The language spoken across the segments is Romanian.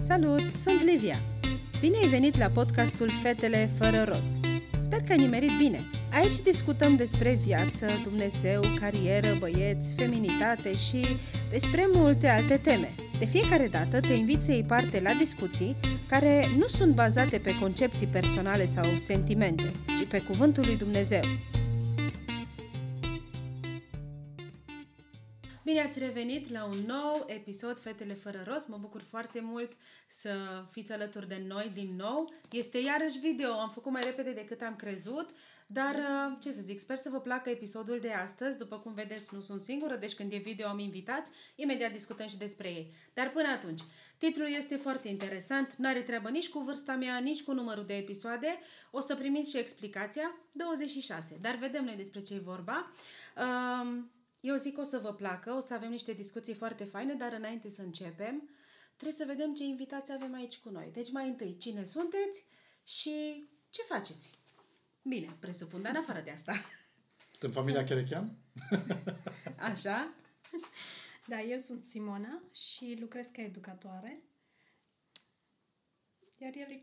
Salut, sunt Livia! Bine ai venit la podcastul Fetele fără roz. Sper că ai nimerit bine. Aici discutăm despre viață, Dumnezeu, carieră, băieți, feminitate și despre multe alte teme. De fiecare dată te invit să iei parte la discuții care nu sunt bazate pe concepții personale sau sentimente, ci pe cuvântul lui Dumnezeu. Bine ați revenit la un nou episod Fetele fără rost. Mă bucur foarte mult să fiți alături de noi din nou. Este iarăși video, am făcut mai repede decât am crezut, dar uh, ce să zic, sper să vă placă episodul de astăzi. După cum vedeți, nu sunt singură, deci când e video am invitați, imediat discutăm și despre ei. Dar până atunci, titlul este foarte interesant, nu are treabă nici cu vârsta mea, nici cu numărul de episoade. O să primiți și explicația, 26. Dar vedem noi despre ce e vorba. Uh, eu zic că o să vă placă, o să avem niște discuții foarte faine, dar înainte să începem, trebuie să vedem ce invitații avem aici cu noi. Deci mai întâi, cine sunteți și ce faceți? Bine, presupun, dar în afară de asta. Suntem familia Cherechean? Așa? Da, eu sunt Simona și lucrez ca educatoare. Iar el e...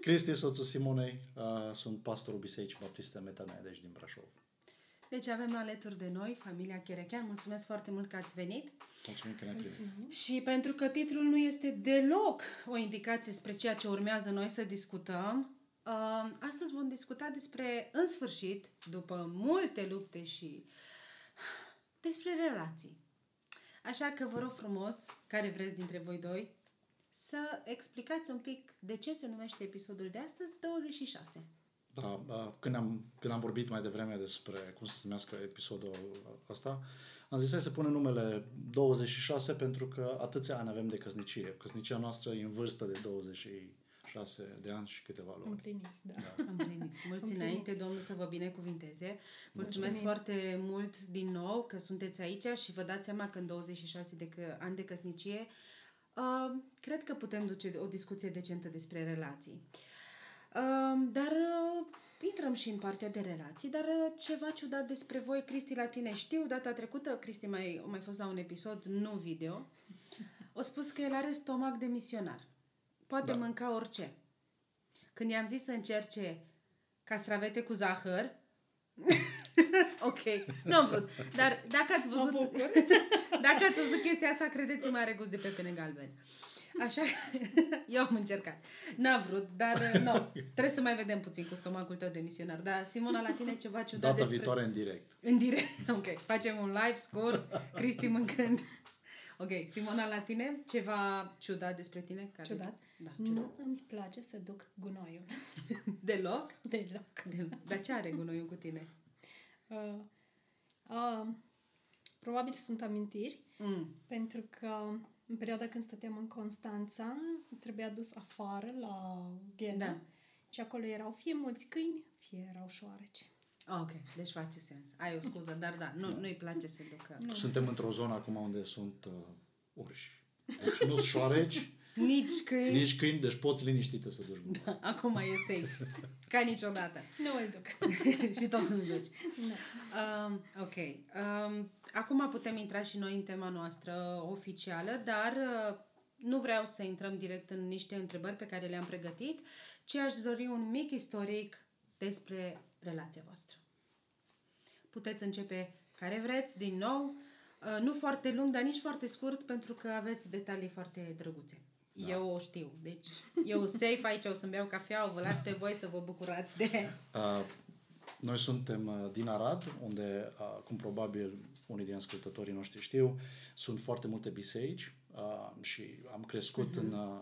Cristi, soțul Simonei, uh, sunt pastorul Bisericii Baptiste Metanaia, deci din Brașov. Deci avem alături de noi familia Cherechean. Mulțumesc foarte mult că ați venit. Mulțumim că ne primim. Și pentru că titlul nu este deloc o indicație spre ceea ce urmează noi să discutăm, uh, astăzi vom discuta despre, în sfârșit, după multe lupte și despre relații. Așa că vă rog frumos, care vreți dintre voi doi, să explicați un pic de ce se numește episodul de astăzi 26. Da, uh, când am, când am vorbit mai devreme despre cum să se numească episodul ăsta, am zis hai să punem numele 26 pentru că atâția ani avem de căsnicie. Căsnicia noastră e în vârstă de 26 de ani și câteva luni. Împliniți, da. Împliniți. Mulți Împliniți. înainte, Domnul să vă binecuvinteze. Mulțumesc Mulțumim. foarte mult din nou că sunteți aici și vă dați seama că în 26 de că, ani de căsnicie uh, cred că putem duce o discuție decentă despre relații. Uh, dar uh, intrăm și în partea de relații, dar uh, ceva ciudat despre voi, Cristi, la tine știu. Data trecută, Cristi mai, a mai fost la un episod, nu video, o spus că el are stomac de misionar. Poate Da. mânca orice. Când i-am zis să încerce castravete cu zahăr, ok, nu am vrut. Dar dacă ați văzut, Mă bucur. dacă ați văzut chestia asta, credeți-mă, are gust de pepene galben. Așa, eu am încercat. N-a vrut, dar uh, nu. Trebuie să mai vedem puțin cu stomacul tău de misionar. Dar, Simona, la tine ceva ciudat Data despre... viitoare în direct. În direct, ok. Facem un live scurt, Cristi mâncând. Ok, Simona, la tine ceva ciudat despre tine? Care... Ciudat? Da, ciudat. Nu îmi place să duc gunoiul. Deloc? Deloc. Deloc. Dar ce are gunoiul cu tine? Uh, uh, probabil sunt amintiri, Mm. pentru că în perioada când stăteam în Constanța, trebuia dus afară la ghenă Da. și acolo erau fie mulți câini, fie erau șoareci. Ah, ok, deci face sens. Ai o scuză, dar da, nu, nu-i place să ducă. Suntem într-o zonă acum unde sunt uh, urși. Deci nu sunt șoareci, Nici câini. nici câini, deci poți liniștită să duci. Da. Acum e safe. Ca niciodată. Nu îl duc. și tot nu duci. Nu. Um, ok. Um, acum putem intra și noi în tema noastră oficială, dar uh, nu vreau să intrăm direct în niște întrebări pe care le-am pregătit, ci aș dori un mic istoric despre relația voastră. Puteți începe care vreți, din nou, uh, nu foarte lung, dar nici foarte scurt, pentru că aveți detalii foarte drăguțe. Da. Eu o știu, deci eu safe aici, o să-mi beau cafea, o vă las pe voi să vă bucurați de... Uh, noi suntem uh, din Arad, unde, uh, cum probabil unii din ascultătorii noștri știu, sunt foarte multe biserici uh, și am crescut uh-huh. în... Uh,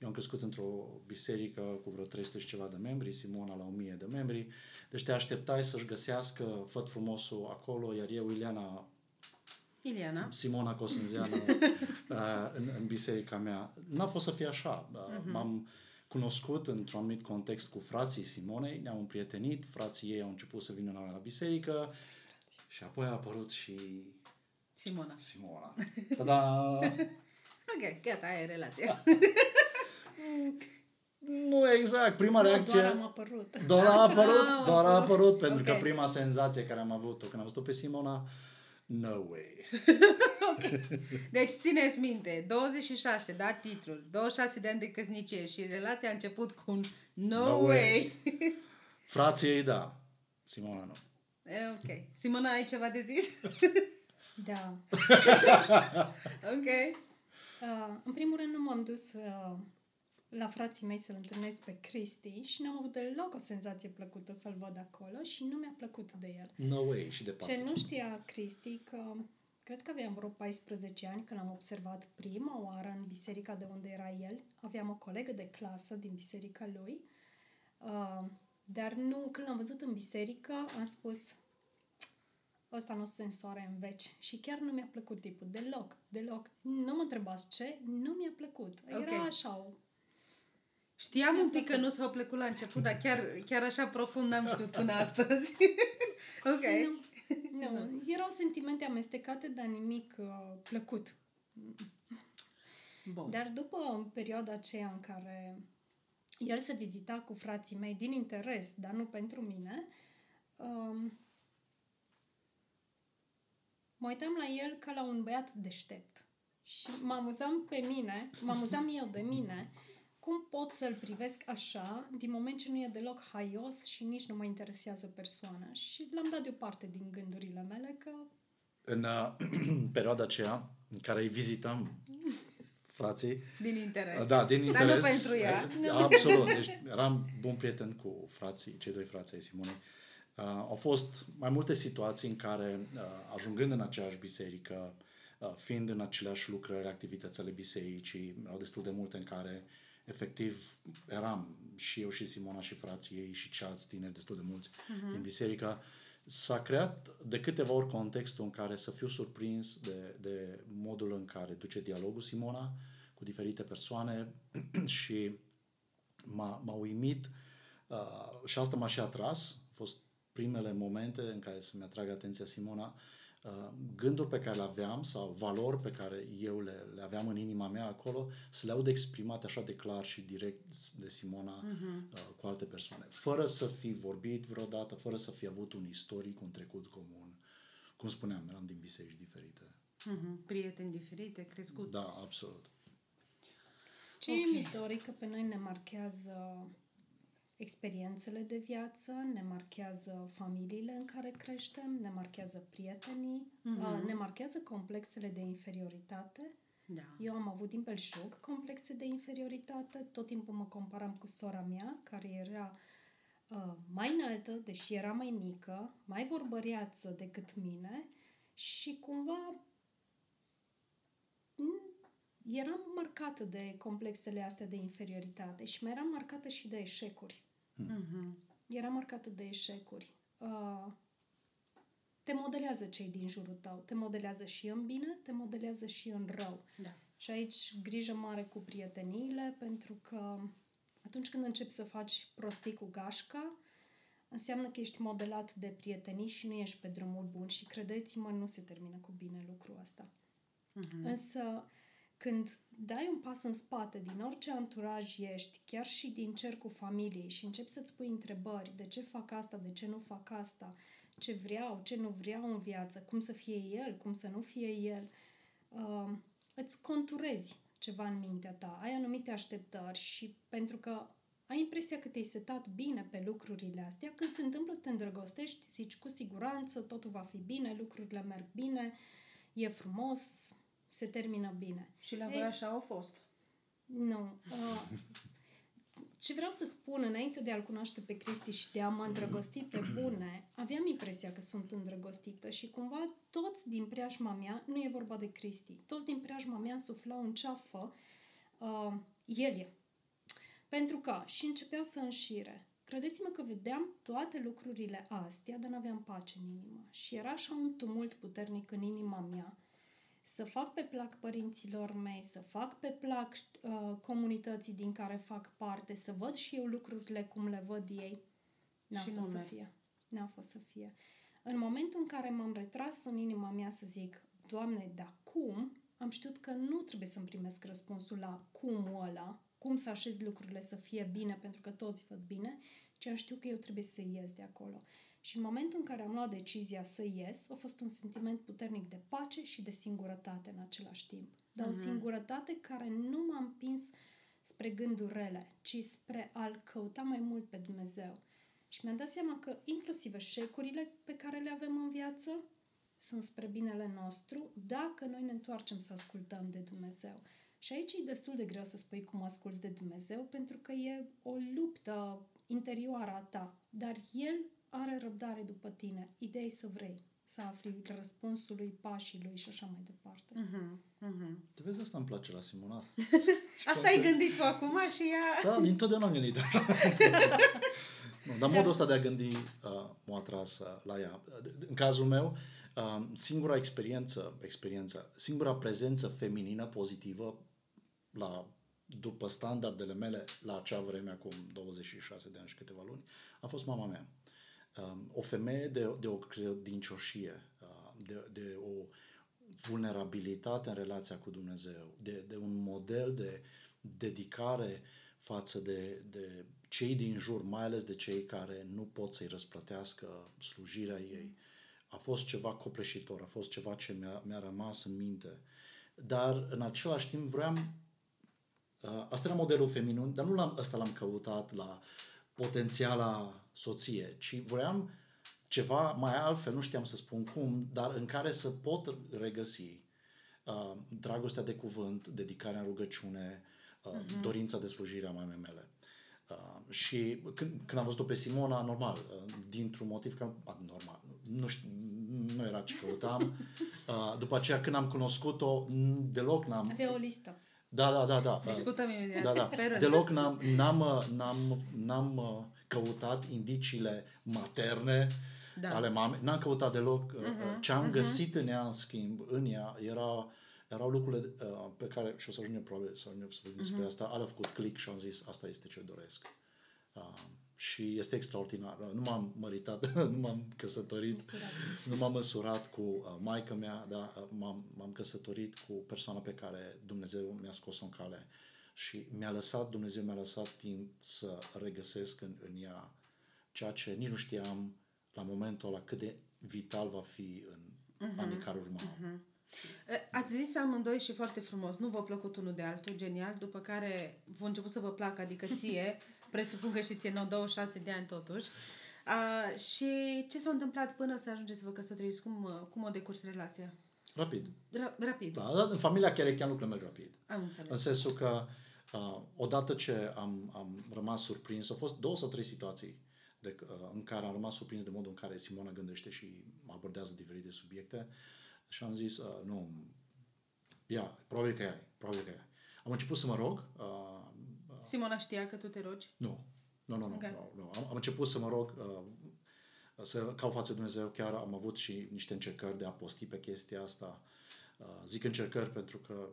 eu am crescut într-o biserică cu vreo 300 și ceva de membri, Simona la 1000 de membri, deci te așteptai să-și găsească făt frumosul acolo, iar eu, Ileana, Iliana? Simona Cosânzeană uh, în, în biserica mea. N-a fost să fie așa. Uh, Mhm. M-am cunoscut într-un anumit context cu frații Simonei, ne-am împrietenit, frații ei au început să vină la noi la biserică și apoi a apărut și Simona. Simona. Tada! Ok, gata, aia e relația. nu exact, prima reacție... Doar am apărut. Doar a apărut, Ah, doar a ok. apărut, pentru că Ok. prima senzație care am avut-o când am văzut pe Simona, no way. ok. Deci țineți minte, 26, da, titlul, 26 de ani de căsnicie și relația a început cu un no, No way. way. Frații ei, da. Simona nu. E, ok. Simona, ai ceva de zis? Da. ok. Uh, în primul rând nu m-am dus uh, la frații mei să-l întâlnesc pe Cristi și n-am avut deloc o senzație plăcută să-l văd acolo și nu mi-a plăcut de el. No way și departe. Ce nu știa Cristi, că cred că aveam vreo 14 ani când l-am observat prima oară în biserica de unde era el. Aveam o colegă de clasă din biserica lui, uh, dar nu, când l-am văzut în biserică, am spus ăsta nu se însoare în veci. Și chiar nu mi-a plăcut tipul, deloc, deloc. Nu mă întrebați ce, nu mi-a plăcut. Era Ok. așa o Știam Mi-a un pic că plăcut. nu s-au plăcut la început, dar chiar, chiar așa profund n-am știut până astăzi. ok. Nu, nu, erau sentimente amestecate, dar nimic uh, plăcut. Bun. Dar după perioada aceea în care el se vizita cu frații mei din interes, dar nu pentru mine, um, mă uitam la el ca la un băiat deștept. Și mă amuzam pe mine, mă amuzam eu de mine, cum pot să-l privesc așa, din moment ce nu e deloc haios și nici nu mă interesează persoana. Și l-am dat deoparte din gândurile mele că În uh, perioada aceea în care îi vizitam frații, Din interes. da, din Dar interes. nu pentru ea. eh, Absolut. Deci eram bun prieten cu frații, cei doi frați ai Simonei. Uh, au fost mai multe situații în care, uh, ajungând în aceeași biserică, uh, fiind în aceleași lucrări, activități ale bisericii, erau destul de multe în care, efectiv, eram și eu și Simona și frații ei și ceilalți tineri destul de mulți uh-huh. din biserică, s-a creat de câteva ori contextul în care să fiu surprins de, de modul în care duce dialogul Simona cu diferite persoane și m-a, m-a uimit uh, și asta m-a și atras. Au fost primele momente în care să-mi atrag atenția Simona uh, gânduri pe care le aveam sau valori pe care eu le, le aveam în inima mea acolo, să le aud exprimate așa de clar și direct de Simona uh-huh. uh, cu alte persoane. Fără să fi vorbit vreodată, fără să fi avut un istoric, un trecut comun. Cum spuneam, eram din biserici diferite. Mhm. Prieteni diferite, crescuți. Da, absolut. Ce Ok. okay. e uimitor e că pe noi ne marchează experiențele de viață, ne marchează familiile în care creștem, ne marchează prietenii, Mhm. mm-hmm. ne marchează complexele de inferioritate. Da. Eu am avut din belșug complexe de inferioritate, tot timpul mă comparam cu sora mea, care era uh, mai înaltă, deși era mai mică, mai vorbăreață decât mine și cumva mm, eram marcată de complexele astea de inferioritate și mai eram marcată și de eșecuri. Mhm. Era marcată de eșecuri. Uh, te modelează cei din jurul tău. Te modelează și în bine, te modelează și în rău. Da. Și aici grijă mare cu prieteniile, pentru că atunci când începi să faci prostii cu gașca, înseamnă că ești modelat de prietenii și nu ești pe drumul bun și credeți-mă, nu se termină cu bine lucrul ăsta. Mhm. Însă, când dai un pas în spate din orice anturaj ești, chiar și din cercul familiei și începi să-ți pui întrebări, de ce fac asta, de ce nu fac asta, ce vreau, ce nu vreau în viață, cum să fie el, cum să nu fie el, uh, îți conturezi ceva în mintea ta, ai anumite așteptări și pentru că ai impresia că te-ai setat bine pe lucrurile astea, când se întâmplă să te îndrăgostești, zici cu siguranță, totul va fi bine, lucrurile merg bine, e frumos, se termină bine. Și la voi Ei. așa au fost. Nu. Uh, ce vreau să spun înainte de a-L cunoaște pe Cristi și de a mă îndrăgosti pe bune, aveam impresia că sunt îndrăgostită și cumva toți din preajma mea, nu e vorba de Cristi, toți din preajma mea suflau în ceafă, uh, el e. Pentru că și începeau să înșire. Credeți-mă că vedeam toate lucrurile astea, dar n-aveam pace în inimă. Și era așa un tumult puternic în inima mea să fac pe plac părinților mei, să fac pe plac uh, comunității din care fac parte, să văd și eu lucrurile cum le văd ei. N-a Și fost nu să mers. fie. N-a fost să fie. În momentul în care m-am retras în inima mea să zic, Doamne, dar cum? Am știut că nu trebuie să-mi primesc răspunsul la cum ăla, cum să așez lucrurile să fie bine, pentru că toți văd bine, ci știu că eu trebuie să ies de acolo. Și în momentul în care am luat decizia să ies, a fost un sentiment puternic de pace și de singurătate în același timp. Dar uh-huh. o singurătate care nu m-a împins spre gânduri rele, ci spre a-L căuta mai mult pe Dumnezeu. Și mi-am dat seama că inclusiv eșecurile pe care le avem în viață sunt spre binele nostru dacă noi ne întoarcem să ascultăm de Dumnezeu. Și aici e destul de greu să spui cum asculți de Dumnezeu, pentru că e o luptă interioară a ta. Dar El are răbdare după tine. Ideea e să vrei, să afli răspunsul lui, pașii lui și așa mai departe. Uh-huh, uh-huh. Te vezi, asta îmi place la Simona. asta ai gândit tu acum și ea... Da, din totdeauna am gândit nu, dar modul ăsta de a gândi uh, m-a atras uh, la ea. În cazul meu, uh, singura experiență, experiență, singura prezență feminină pozitivă la după standardele mele la acea vreme, acum 26 de ani și câteva luni, a fost mama mea. Um, o femeie de, de o credincioșie, uh, de, de o vulnerabilitate în relația cu Dumnezeu, de, de un model de dedicare față de, de cei din jur, mai ales de cei care nu pot să-i răsplătească slujirea ei. A fost ceva copleșitor, a fost ceva ce mi-a, mi-a rămas în minte. Dar în același timp vreau Uh, asta era modelul feminin, dar nu l-am, ăsta l-am căutat la potențiala soție, ci vreau ceva mai altfel, nu știam să spun cum, dar în care să pot regăsi uh, dragostea de cuvânt, dedicarea în rugăciune, uh, uh-huh. dorința de slujire a mamei mele. Uh, și când, când am văzut-o pe Simona, normal, uh, dintr-un motiv că, normal, nu, știu, nu era ce căutam. Uh, după aceea, când am cunoscut-o, deloc n-am... Avea o listă. Da, da, da, da. Discutăm imediat. Da, da. Deloc n-am, n-am, n-am, n-am uh, căutat indiciile materne da. ale mamei. N-am căutat deloc. Uh-huh, Ce am uh-huh. găsit în ea, în schimb, în ea, era, erau lucrurile uh, pe care, și o să ajungem probabil să ajungem să vorbim despre uh-huh. asta, alea făcut click și am zis, asta este ce doresc. Uh, și este extraordinar. Nu m-am măritat, nu m-am căsătorit, măsurat. nu m-am măsurat cu uh, maica mea, dar uh, m-am, m-am căsătorit cu persoana pe care Dumnezeu mi-a scos-o în cale și mi-a lăsat, Dumnezeu mi-a lăsat timp să regăsesc în, în ea ceea ce nici nu știam la momentul ăla cât de vital va fi în uh-huh. anii care urmau. Uh-huh. Ați zis amândoi și foarte frumos, nu v-a plăcut unul de altul, genial, după care v-a început să vă placă, adică ție, presupun că și ție 26 de ani totuși. Uh, și ce s-a întâmplat până să ajungeți să vă căsătoriți? Cum, cum o decurs relația? Rapid. Ra- rapid. Da, în familia chiar chiar lucrurile merg rapid. Am înțeles. În sensul că uh, odată ce am, am rămas surprins, au fost două sau trei situații de, uh, în care am rămas surprins de modul în care Simona gândește și abordează diferite subiecte și am zis, uh, nu, ia, probabil că ai, probabil că ai. Am început să mă rog, uh, Simona știa că tu te rogi? Nu. Nu, nu, nu. Okay. nu, nu. Am, am început să mă rog uh, să caut față de Dumnezeu. Chiar am avut și niște încercări de a posti pe chestia asta. Uh, zic încercări pentru că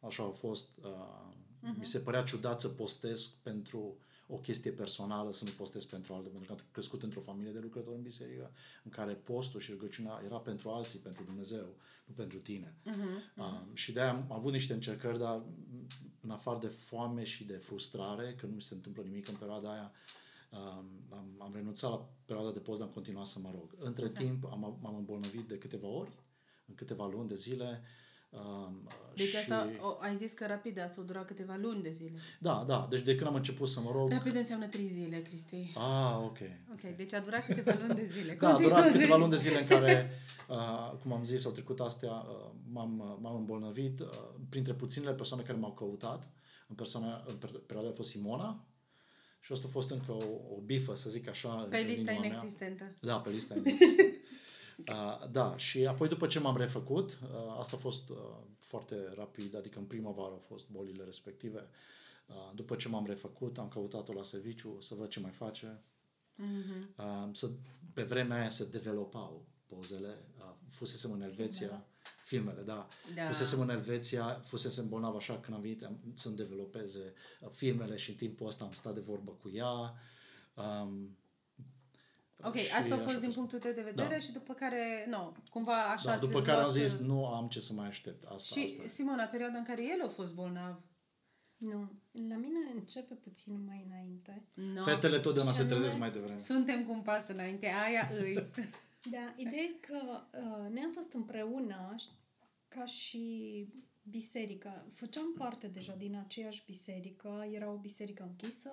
așa au fost. Uh, uh-huh. Mi se părea ciudat să postez pentru o chestie personală, să nu postez pentru altă, pentru că am crescut într-o familie de lucrători în biserică, în care postul și rugăciunea era pentru alții, pentru Dumnezeu, nu pentru tine. Uh-huh. Uh, și de-aia am avut niște încercări, dar în afară de foame și de frustrare, că nu mi se întâmplă nimic în perioada aia, um, am, am renunțat la perioada de post, dar am continuat să mă rog. Între okay. timp am, m-am îmbolnăvit de câteva ori, în câteva luni de zile. Um, deci și... asta, o, ai zis că rapid, asta a durat câteva luni de zile. Da, da, deci de când am început să mă rog... Rapid înseamnă trei zile, Cristi. Ah, ok. Ok, deci a durat câteva luni de zile. da, a durat câteva luni de zile în care Uh, cum am zis, au trecut astea, uh, m-am, m-am îmbolnăvit. Uh, printre puținele persoane care m-au căutat, în, persoana, în perioada a fost Simona, și asta a fost încă o, o bifă, să zic așa. Pe lista inexistentă. Mea. Da, pe lista inexistentă. uh, da, și apoi după ce m-am refăcut, uh, asta a fost uh, foarte rapid, adică în primăvară au fost bolile respective. Uh, după ce m-am refăcut, am căutat-o la serviciu să văd ce mai face. Mm-hmm. Uh, să, pe vremea aia se developau pozele. Uh, fusesem în Elveția, filmele, filmele da. da. Fusesem în Elveția, fusesem bolnav așa când am venit să-mi developeze uh, filmele și în timpul ăsta am stat de vorbă cu ea. Um, Ok, asta a fost din punctul tău de vedere da. și după care, nu, cumva așa... Da, după care am zis, nu am ce să mai aștept. Asta, și, asta Simona, perioada în care el a fost bolnav, Nu. La mine începe puțin mai înainte. No. Fetele totdeauna Și se anume- trezesc mai devreme. Suntem cu un pas înainte, aia îi. Da, ideea e că uh, noi am fost împreună și- ca și biserică. Făceam parte deja din aceeași biserică. Era o biserică închisă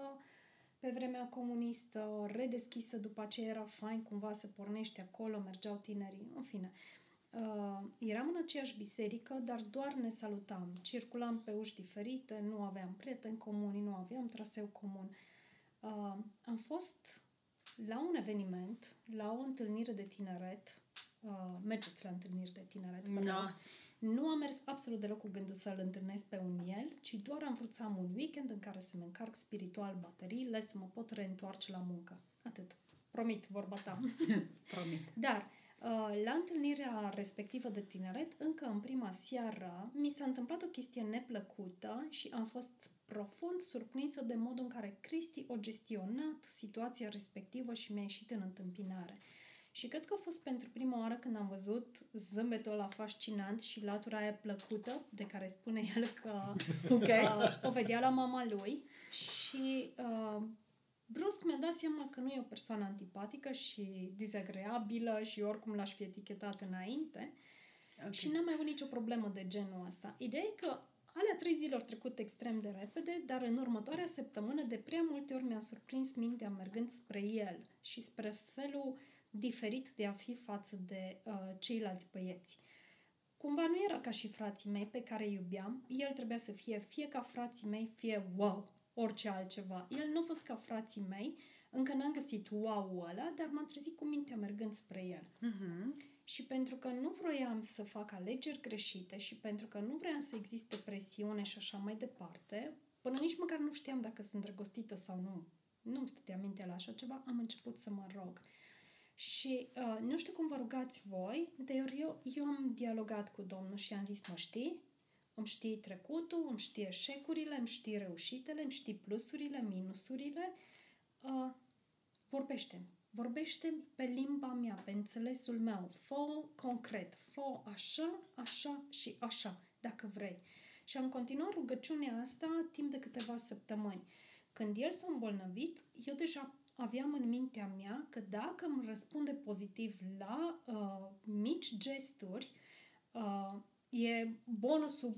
pe vremea comunistă, redeschisă, după aceea era fain cumva să pornești acolo, mergeau tinerii, în fine. Uh, eram în aceeași biserică, dar doar ne salutam. Circulam pe uși diferite, nu aveam prieteni comuni, nu aveam traseu comun. Uh, am fost la un eveniment, la o întâlnire de tineret, uh, mergeți la întâlniri de tineret, vă No. Rog. Nu am mers absolut deloc cu gândul să-l întâlnesc pe un el, ci doar am vrut să am un weekend în care să-mi încarc spiritual bateriile, să mă pot reîntoarce la muncă. Atât. Promit, vorba ta. Promit. Dar, uh, la întâlnirea respectivă de tineret, încă în prima seară, mi s-a întâmplat o chestie neplăcută și am fost profund surprinsă de modul în care Cristi a gestionat situația respectivă și mi-a ieșit în întâmpinare. Și cred că a fost pentru prima oară când am văzut zâmbetul ăla fascinant și latura aia plăcută, de care spune el că Ok. uh, o vedea la mama lui și uh, brusc mi-a dat seama că nu e o persoană antipatică și dezagreabilă și oricum l-aș fi etichetat înainte Ok. și n-am mai avut nicio problemă de genul ăsta. Ideea e că alea trei zile au trecut extrem de repede, dar în următoarea săptămână de prea multe ori mi-a surprins mintea mergând spre el și spre felul diferit de a fi față de uh, ceilalți băieți. Cumva nu era ca și frații mei pe care îi iubeam, el trebuia să fie fie ca frații mei, fie wow, orice altceva. El nu a fost ca frații mei, încă n-am găsit wow-ul ăla, dar m-am trezit cu mintea mergând spre el. Mhm. Și pentru că nu vroiam să fac alegeri greșite și pentru că nu vroiam să existe presiune și așa mai departe, până nici măcar nu știam dacă sunt drăgostită sau nu, nu-mi stătea mintea la așa ceva, am început să mă rog. Și uh, nu știu cum vă rugați voi, dar eu, eu am dialogat cu Domnul și am zis, mă știi? Îmi știi trecutul, îmi știi eșecurile, îmi știi reușitele, îmi știi plusurile, minusurile. Uh, vorbește vorbește pe limba mea, pe înțelesul meu, fă concret, fă așa, așa și așa, dacă vrei. Și am continuat rugăciunea asta timp de câteva săptămâni. Când el s-a îmbolnăvit, eu deja aveam în mintea mea că dacă îmi răspunde pozitiv la uh, mici gesturi, uh, e bonusul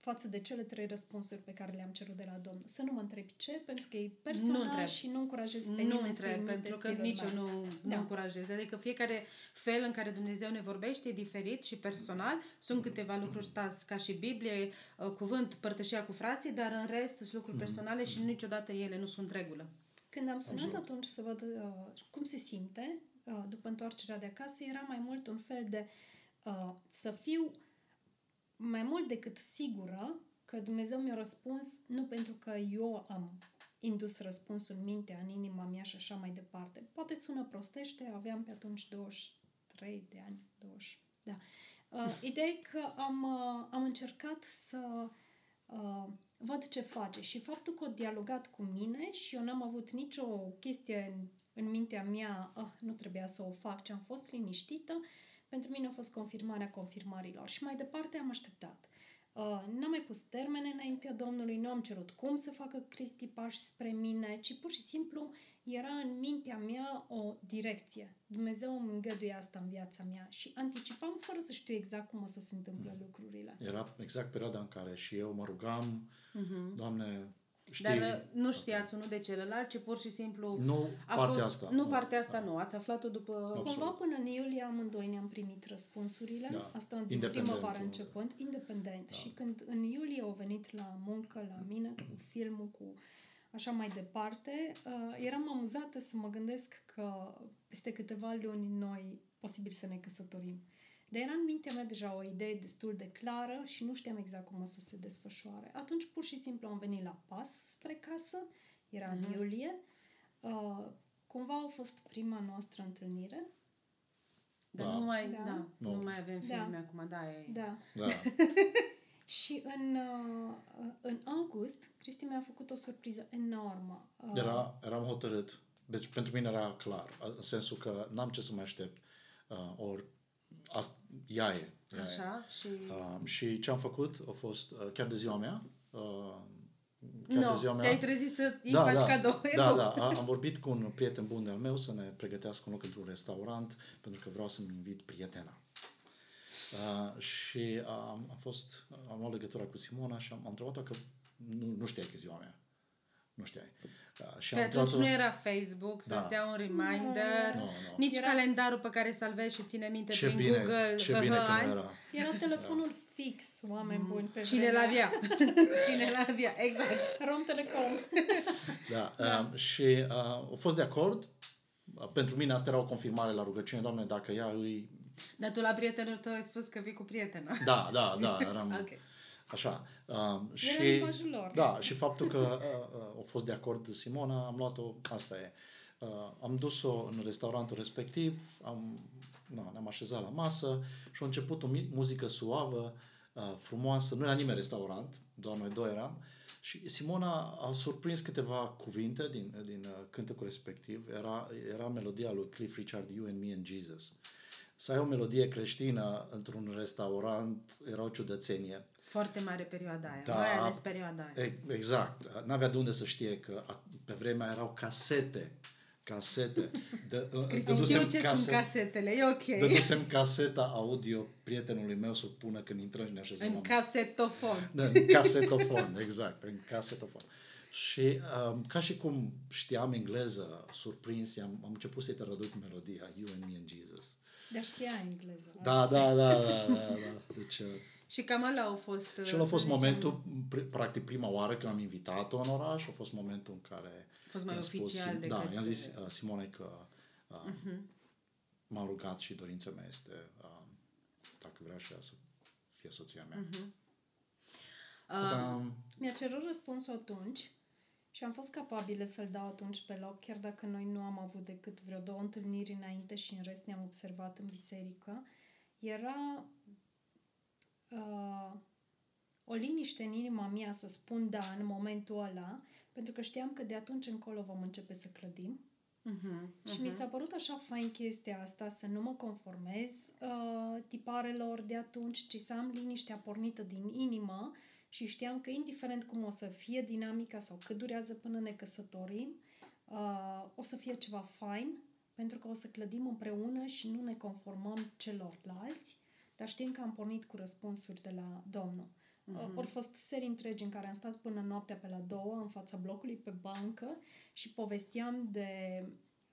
față de cele trei răspunsuri pe care le-am cerut de la Domnul. Să nu mă întrebi ce, pentru că e personal Nu întreb. și nu încurajez pe Nu nimeni să întreb, imite pentru că stilul nici eu meu. nu, nu Da. încurajez. Adică fiecare fel în care Dumnezeu ne vorbește e diferit și personal. Sunt câteva lucruri stați ca și Biblie, uh, cuvânt, părtășia cu frații, dar în rest sunt lucruri personale și niciodată ele nu sunt regulă. Când am sunat Absolut. atunci să văd uh, cum se simte uh, după întoarcerea de acasă, era mai mult un fel de uh, să fiu mai mult decât sigură că Dumnezeu mi-a răspuns nu pentru că eu am indus răspunsul în mintea, în inima mea și așa mai departe. Poate sună prostește, aveam pe atunci 23 de ani, 20, da. Uh, ideea e că am, uh, am încercat să uh, văd ce face și faptul că a dialogat cu mine și eu n-am avut nicio chestie în, în mintea mea, ah, nu trebuia să o fac, ci am fost liniștită, pentru mine a fost confirmarea confirmărilor și mai departe am așteptat. Uh, n-am mai pus termene înaintea Domnului, nu am cerut cum să facă Cristi pași spre mine, ci pur și simplu era în mintea mea o direcție. Dumnezeu îmi îngăduie asta în viața mea și anticipam fără să știu exact cum o să se întâmple lucrurile. Era exact perioada în care și eu mă rugam, Doamne, știi, Dar uh, nu știați unul de celălalt, ci pur și simplu... nu a partea fost, asta. Nu partea asta, nu. Ați aflat-o după... Absolut. Cumva până în iulie amândoi ne-am primit răspunsurile, Da. asta din Independent. primăvară începând, independent. Da. Și când în iulie au venit la muncă la mine cu filmul, cu așa mai departe, uh, eram amuzată să mă gândesc că peste câteva luni noi posibil să ne căsătorim. Dar era în mintea mea deja o idee destul de clară și nu știam exact cum o să se desfășoare. Atunci pur și simplu am venit la pas spre casă, era în Mhm. iulie. Uh, cumva a fost prima noastră întâlnire. Dar Da. nu mai, Da. da. Nu. nu mai avem Da. filme acum, da, e... Da. Da. Și în, uh, în august, Cristi mi-a făcut o surpriză enormă. Uh, Era, eram hotărât. Deci pentru mine era clar, în sensul că n-am ce să mai aștept. Uh, ori asta, ea e. Ea e. Așa, și... Uh, și ce am făcut a fost, uh, chiar de ziua mea, uh, chiar Nu, de ziua mea. te-ai trezit să îi faci cadou. E Da, bun. da, a- am vorbit cu un prieten bun de-al meu să ne pregătească un loc într-un restaurant pentru că vreau să-mi invit prietena. Uh, și am, am fost, am luat legătura cu Simona și am, am întrebat-o că nu, nu știai că e ziua mea. Nu știai. Uh, și Pe am atunci întrebat-o- nu era Facebook să-ți Da. dea un reminder, Nu, nu. nici Era- calendarul pe care să-l vezi și ține minte ce prin bine, Google. ce hă, bine hă, că ani. nu era. Era telefonul fix, oameni buni, pe Cine vremea. l-avea? Cine l-avea? Exact. Rom Telecom. Da, da. Uh, și uh, au fost de acord. Uh, pentru mine asta era o confirmare la rugăciune, Doamne, dacă ea îi... Dar tu la prietenul tău ai spus că vii cu prietena. Da, da, da, eram Ok. așa. Uh, și, limbajul lor. Da, și faptul că uh, uh, au fost de acord Simona, am luat-o, asta e. Uh, am dus-o în restaurantul respectiv, am, na, ne-am așezat la masă și a început o mi- muzică suavă, uh, frumoasă, nu era nimeni în restaurant, doar noi doi eram, și Simona a surprins câteva cuvinte din, din uh, cântecul respectiv. Era, era melodia lui Cliff Richard, You and Me and Jesus. Să ai o melodie creștină într-un restaurant era o ciudățenie. Foarte mare perioada aia. Da. Da. Mai ales perioada aia. E- Exact. N-avea de unde să știe că a- pe vremea erau casete. Casete. De, Cristi, dădusem știu ce case- sunt casetele, e ok. Dădusem caseta audio prietenului meu să o pună când intrăm și ne așezăm În la casetofon. da, în casetofon, exact, în casetofon. Și um, ca și cum știam engleză, surprins, am, am început să-i tărăduc melodia You and Me and Jesus. Dar știa engleză. Da, da, da, da, da, da. Deci, uh, Și cam ăla au fost... și ăla a să fost zicem, momentul, pr- practic prima oară când am invitat-o în oraș, a fost momentul în care A fost mai i-am spus oficial Sim- decât... Da, i-am zis uh, Simone că uh, m-am rugat și dorința mea este uh, dacă vrea și ea să fie soția mea. Uh, Da, Mi-a cerut răspunsul atunci și am fost capabilă să-l dau atunci pe loc, chiar dacă noi nu am avut decât vreo două întâlniri înainte și în rest ne-am observat în biserică. Era uh, o liniște în inima mea să spun da în momentul ăla, pentru că știam că de atunci încolo vom începe să clădim. mhm, Și mi s-a părut așa fain chestia asta, să nu mă conformez uh, tiparelor de atunci, ci să am liniștea pornită din inimă și știam că indiferent cum o să fie dinamica sau cât durează până ne căsătorim, uh, o să fie ceva fain, pentru că o să clădim împreună și nu ne conformăm celorlalți, dar știm că am pornit cu răspunsuri de la Domnul. Uh, Au fost serii întregi în care am stat până noaptea pe la două în fața blocului pe bancă și povesteam de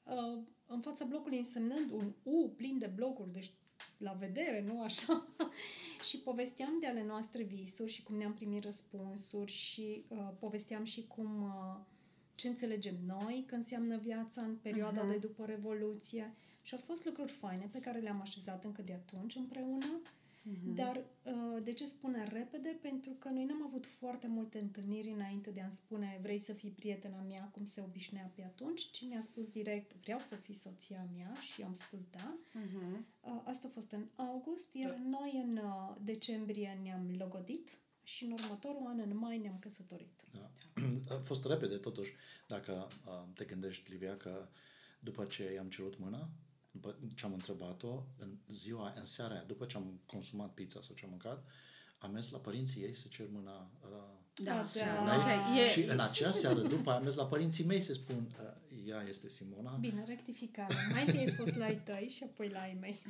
uh, în fața blocului însemnând un U plin de blocuri, deci la vedere, nu așa? și povesteam de ale noastre visuri și cum ne-am primit răspunsuri și uh, povesteam și cum uh, ce înțelegem noi că înseamnă viața în perioada Mhm. de după Revoluție și au fost lucruri faine pe care le-am așezat încă de atunci împreună mhm. dar uh, de ce spune repede? Pentru că noi n-am avut foarte multe întâlniri înainte de a-mi spune vrei să fii prietena mea, cum se obișnuia pe atunci, ci mi-a spus direct vreau să fii soția mea și eu am spus da. Mhm. Uh, asta a fost în august, iar noi în uh, decembrie ne-am logodit și în următorul an, în mai, ne-am căsătorit. Da. A fost repede, totuși, dacă uh, te gândești, Livia, că după ce i-am cerut mâna, după ce am întrebat-o, în ziua, în seara aia, după ce am consumat pizza sau ce am mâncat, am mers la părinții ei să cer mâna uh, Da, Da, Simonei da. Ok, e- și în acea seară după am mers la părinții mei să spun uh, ea este Simona. Bine, rectificare. Mai întâi ai fost la ai tăi și apoi la ai mei.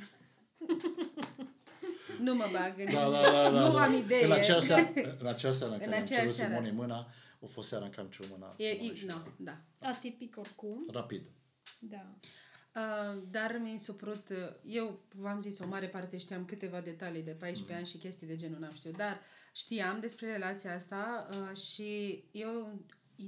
Nu mă bag în... Da, da, da, da, nu da. am idee. În acea seară, în acea seară în În care am aceeași cerut seară. Simonei mâna, a fost seara în care am cerut mâna E, Simonei e, și- no, da. Atipic oricum. Rapid. Da. Uh, dar mi-a supărut, uh, eu v-am zis, o mare parte știam câteva detalii de 14 ani și chestii de genul, n-am știut, dar știam despre relația asta uh, și eu,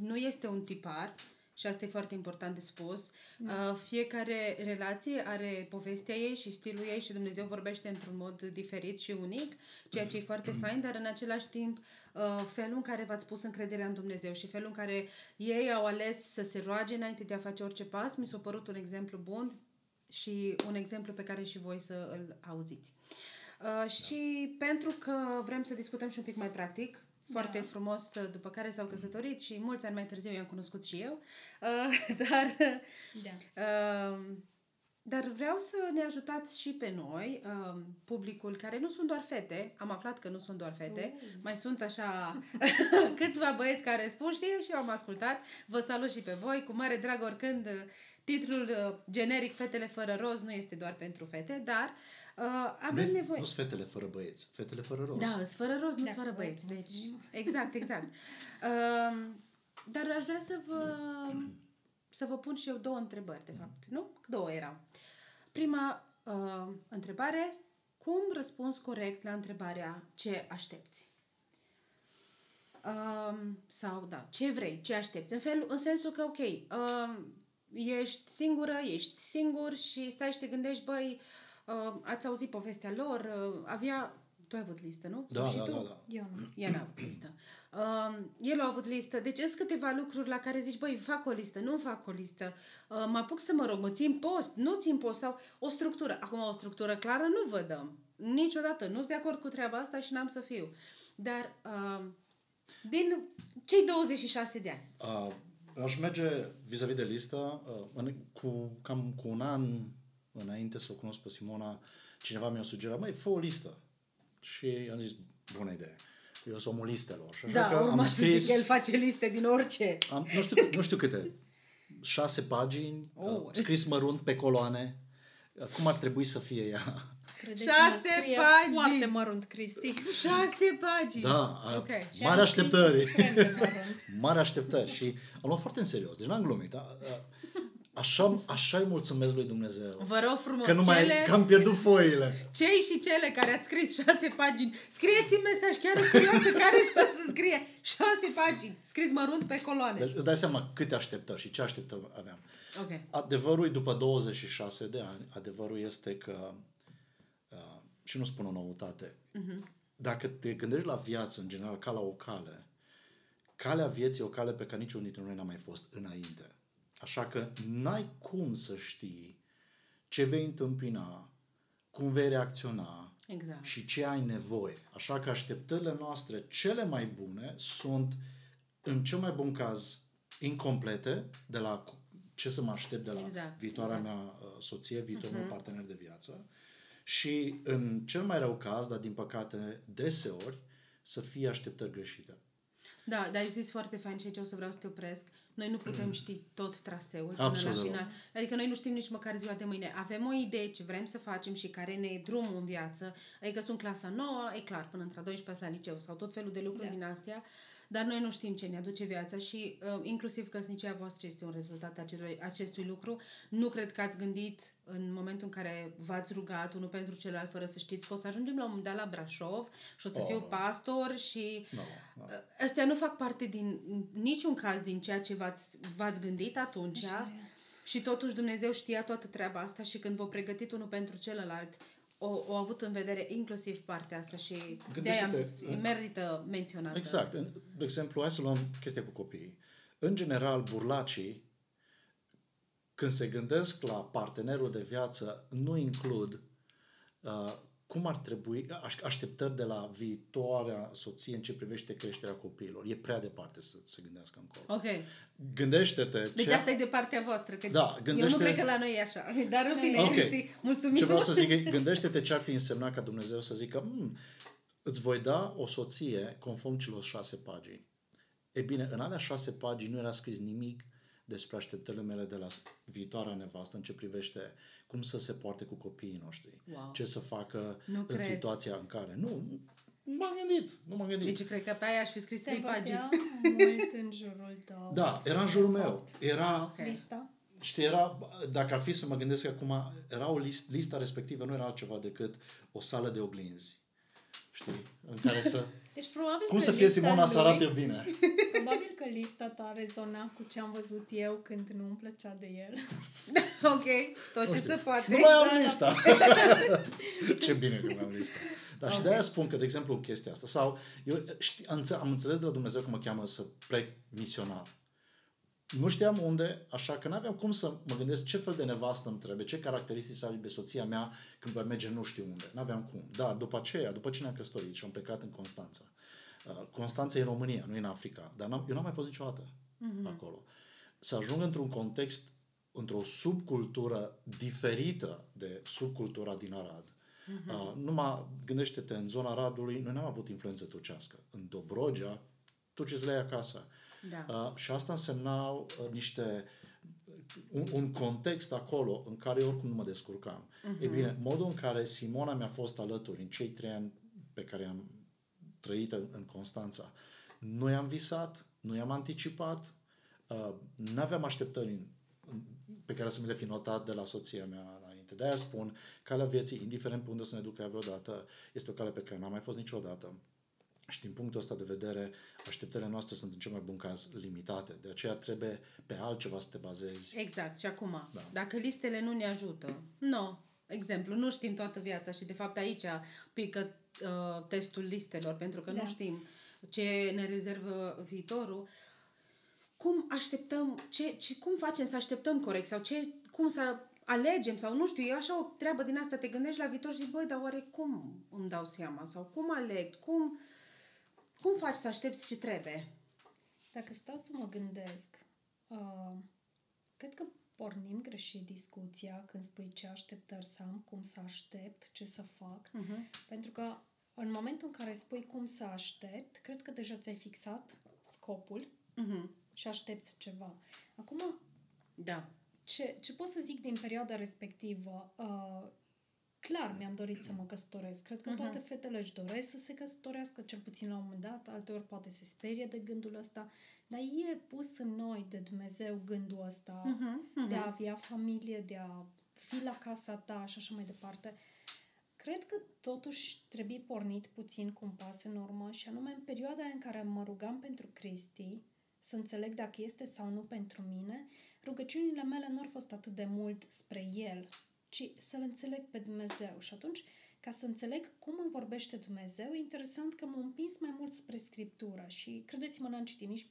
nu este un tipar și asta e foarte important de spus. Uh, fiecare relație are povestea ei și stilul ei și Dumnezeu vorbește într-un mod diferit și unic, ceea ce e foarte fain, dar în același timp uh, felul în care v-ați pus încrederea în Dumnezeu și felul în care ei au ales să se roage înainte de a face orice pas, mi s-a părut un exemplu bun și un exemplu pe care și voi să îl auziți. Uh, și pentru că vrem să discutăm și un pic mai practic, foarte Da. frumos, uh, după care s-au căsătorit și mulți ani mai târziu i-am cunoscut și eu, uh, dar Da. uh, dar vreau să ne ajutați și pe noi, um, publicul, care nu sunt doar fete, am aflat că nu sunt doar fete, Oh. mai sunt așa câțiva băieți care spun, știi, și eu am ascultat, vă salut și pe voi, cu mare drag oricând uh, titlul uh, generic Fetele fără roz nu este doar pentru fete, dar uh, avem Nu nevoie... Nu sunt fetele fără băieți, fetele fără roz. Da, sunt fără roz, nu De sunt fără acord, băieți. Deci, mulțumim. exact, exact. Um, dar aș vrea să vă, să vă pun și eu două întrebări, de fapt, nu? Două erau. Prima uh, întrebare, cum răspunzi corect la întrebarea ce aștepți? Um, sau, da, ce vrei, ce aștepți? În, fel, în sensul că, ok, um, ești singură, ești singur și stai și te gândești, băi, uh, ați auzit povestea lor, uh, avea... Tu ai avut listă, nu? Da, Sau și da, tu? da, da. Eu nu. Ea n-a avut listă. Um, el a avut listă. Deci sunt câteva lucruri la care zici, băi, fac o listă, nu fac o listă. Uh, mă apuc să mă rog, mă țin post, nu țin post sau o structură. Acum o structură clară nu vă dăm. Niciodată. Nu sunt de acord cu treaba asta și n-am să fiu. Dar uh, din cei 26 de ani. Uh, aș merge vis-a-vis de listă, uh, în, cu, cam cu un an înainte să o cunosc pe Simona, cineva mi-a sugerat, măi, fă o listă. Și am zis, bună idee. Eu sunt omul listelor. Și așa Da, că am urma să scris, zic, el face liste din orice. am, nu, știu, nu știu câte, șase pagini, Oh. uh, scris mărunt pe coloane, uh, cum ar trebui să fie ea. Credeți-mă, Șase scrie pagini! Foarte mărunt, Cristi. Șase pagini. Da, uh, Ok. Și mari am scris așteptări. extrem de mărunt. Mari așteptări și am luat foarte în serios, deci n-am glumit. Da? Așa, așa îi mulțumesc lui Dumnezeu. Vă rog frumos, Că nu mai, cele... că am pierdut foile. Cei și cele care ați scris șase pagini, scrieți-mi mesaj, chiar sunt curioasă care stă să scrie șase pagini, scris mărunt pe coloane. Deci îți dai seama câte așteptări și ce așteptări aveam. Ok. Adevărul e, după 26 de ani, adevărul este că, uh, și nu spun o noutate, Mhm. dacă te gândești la viață în general ca la o cale, calea vieții e o cale pe care niciunul dintre noi n-a mai fost înainte. Așa că n-ai cum să știi ce vei întâmpina, cum vei reacționa, Exact. și ce ai nevoie. Așa că așteptările noastre cele mai bune sunt, în cel mai bun caz, incomplete de la cu- ce să mă aștept de la Exact, viitoarea exact. mea uh, soție, viitorul meu partener de viață. Și în cel mai rău caz, dar din păcate deseori, să fie așteptări greșite. Da, dar ai zis foarte fain și aici o să vreau să te opresc. Noi nu putem ști tot traseul până Absolut la deloc. final. Adică noi nu știm nici măcar ziua de mâine. Avem o idee ce vrem să facem și care ne e drumul în viață. Adică sunt clasa nouă, e clar, până între a 12 la liceu sau tot felul de lucruri Da. din astea. Dar noi nu știm ce ne aduce viața și uh, inclusiv căsnicia voastră este un rezultat acestui, acestui lucru. Nu cred că ați gândit în momentul în care v-ați rugat unul pentru celălalt fără să știți că o să ajungem la un moment dat la Brașov și o să Oh. fiu pastor și Nu, nu. Astea nu fac parte din niciun caz din ceea ce v-ați, v-ați gândit atunci Așa e. și totuși Dumnezeu știa toată treaba asta și când v-a pregătit unul pentru celălalt, o, o avut în vedere inclusiv partea asta și de-aia am Gândește-te, zis, în- merită menționată. Exact. În- De exemplu, hai să luăm chestia cu copiii. În general, burlacii, când se gândesc la partenerul de viață, nu includ uh, cum ar trebui, aș- așteptări de la viitoarea soție în ce privește creșterea copiilor. E prea departe să se gândească încolo. Ok. Gândește-te Deci ce, asta e de partea voastră. Că Da, Eu gândește- nu cred că la noi e așa. Dar în fine, Ok. Cristi, mulțumim. ce vreau să zic, e, gândește-te ce ar fi însemnat ca Dumnezeu să zică "Hmm, îți voi da o soție conform celor șase pagini. E bine, în alea șase pagini nu era scris nimic despre așteptările mele de la viitoarea nevastă în ce privește cum să se poarte cu copiii noștri, Wow. ce să facă Nu în cred. situația în care. Nu, nu m-am gândit, nu m-am gândit. Deci cred că pe aia aș fi scris Se trei pagini. bătea mult în jurul tău. da, era în jurul meu. Era, Ok. Lista? Știi, era, dacă ar fi să mă gândesc acum, era o list, lista respectivă nu era altceva decât o sală de oglinzi. Știi? În care să... Deci probabil Cum că să fie lista Simona să lui- arate bine? Probabil că lista ta rezona cu ce am văzut eu când nu îmi plăcea de el. Ok, tot ce se poate. Nu mai am lista. Ce bine că nu am lista. Dar și Ok. de-aia spun că, de exemplu, în chestia asta, sau eu ști, am, înțe- am înțeles de la Dumnezeu că mă cheamă să plec misionar. Nu știam unde, așa că n-aveam cum să mă gândesc ce fel de nevastă îmi trebuie, ce caracteristici să aibă soția mea când va merge nu știu unde. N-aveam cum. Dar după aceea, după ce ne-am căsătorit și am plecat în Constanța, uh, Constanța e în România, nu e în Africa, dar n-am, eu n-am mai fost niciodată Mhm. acolo. Să ajung într-un context într-o subcultură diferită de subcultura din Arad. Uh-huh. Uh, numai gândește-te, în zona Aradului, noi n-am avut influență turcească. În Dobrogea, turcii le acasă. Da. Uh, și asta însemna uh, niște un, un context acolo în care eu oricum nu mă descurcam. Uh-huh. E bine, modul în care Simona mi-a fost alături în cei trei ani pe care am trăit în, în Constanța, nu i-am visat, nu i-am anticipat, uh, nu aveam așteptări pe care să mi le fi notat de la soția mea înainte. De-aia spun, calea vieții, indiferent pe unde să ne ducă ea vreodată, este o cale pe care n-am mai fost niciodată. Și din punctul ăsta de vedere, așteptările noastre sunt în cel mai bun caz limitate. De aceea trebuie pe altceva să te bazezi. Exact. Și acum, da. dacă listele nu ne ajută, nu. No. Exemplu, nu știm toată viața și de fapt aici pică uh, testul listelor, pentru că da. nu știm ce ne rezervă viitorul. Cum așteptăm, ce, ce, cum facem să așteptăm corect sau ce, cum să alegem sau nu știu, e așa o treabă din asta, te gândești la viitor și zici, băi, dar oare cum îmi dau seama sau cum aleg, cum, cum faci să aștepți ce trebuie? Dacă stau să mă gândesc, uh, cred că pornim greșit discuția când spui ce așteptări să am, cum să aștept, ce să fac. Uh-huh. Pentru că în momentul în care spui cum să aștept, cred că deja ți-ai fixat scopul uh-huh. și aștepți ceva. Acum, da. ce, ce pot să zic din perioada respectivă? Uh, clar mi-am dorit să mă căsătoresc. Cred că uh-huh. toate fetele își doresc să se căsătorească, cel puțin la un moment dat, alteori poate se sperie de gândul ăsta, dar e pus în noi de Dumnezeu gândul ăsta uh-huh, uh-huh. de a avea familie, de a fi la casa ta și așa mai departe. Cred că totuși trebuie pornit puțin cu un pas în urmă și anume în perioada în care mă rugam pentru Cristi, să înțeleg dacă este sau nu pentru mine, rugăciunile mele nu au fost atât de mult spre El, ci să-L înțeleg pe Dumnezeu. Și atunci, ca să înțeleg cum îmi vorbește Dumnezeu, e interesant că m-am împins mai mult spre Scriptură și credeți-mă, n-am citit nici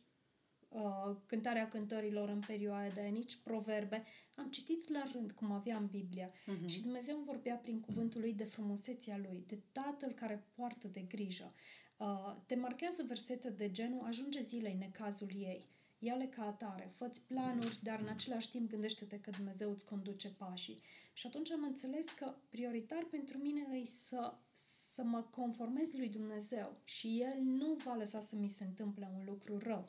uh, cântarea cântărilor în perioada de nici proverbe. Am citit la rând cum aveam Biblia uh-huh. și Dumnezeu îmi vorbea prin cuvântul lui de frumusețea lui, de Tatăl care poartă de grijă. Uh, te marchează versete de genul ajunge zilei necazul ei ia-le ca atare, fă planuri, dar în același timp gândește-te că Dumnezeu îți conduce pașii. Și atunci am înțeles că prioritar pentru mine e să, să mă conformez lui Dumnezeu și El nu va lăsa să mi se întâmple un lucru rău.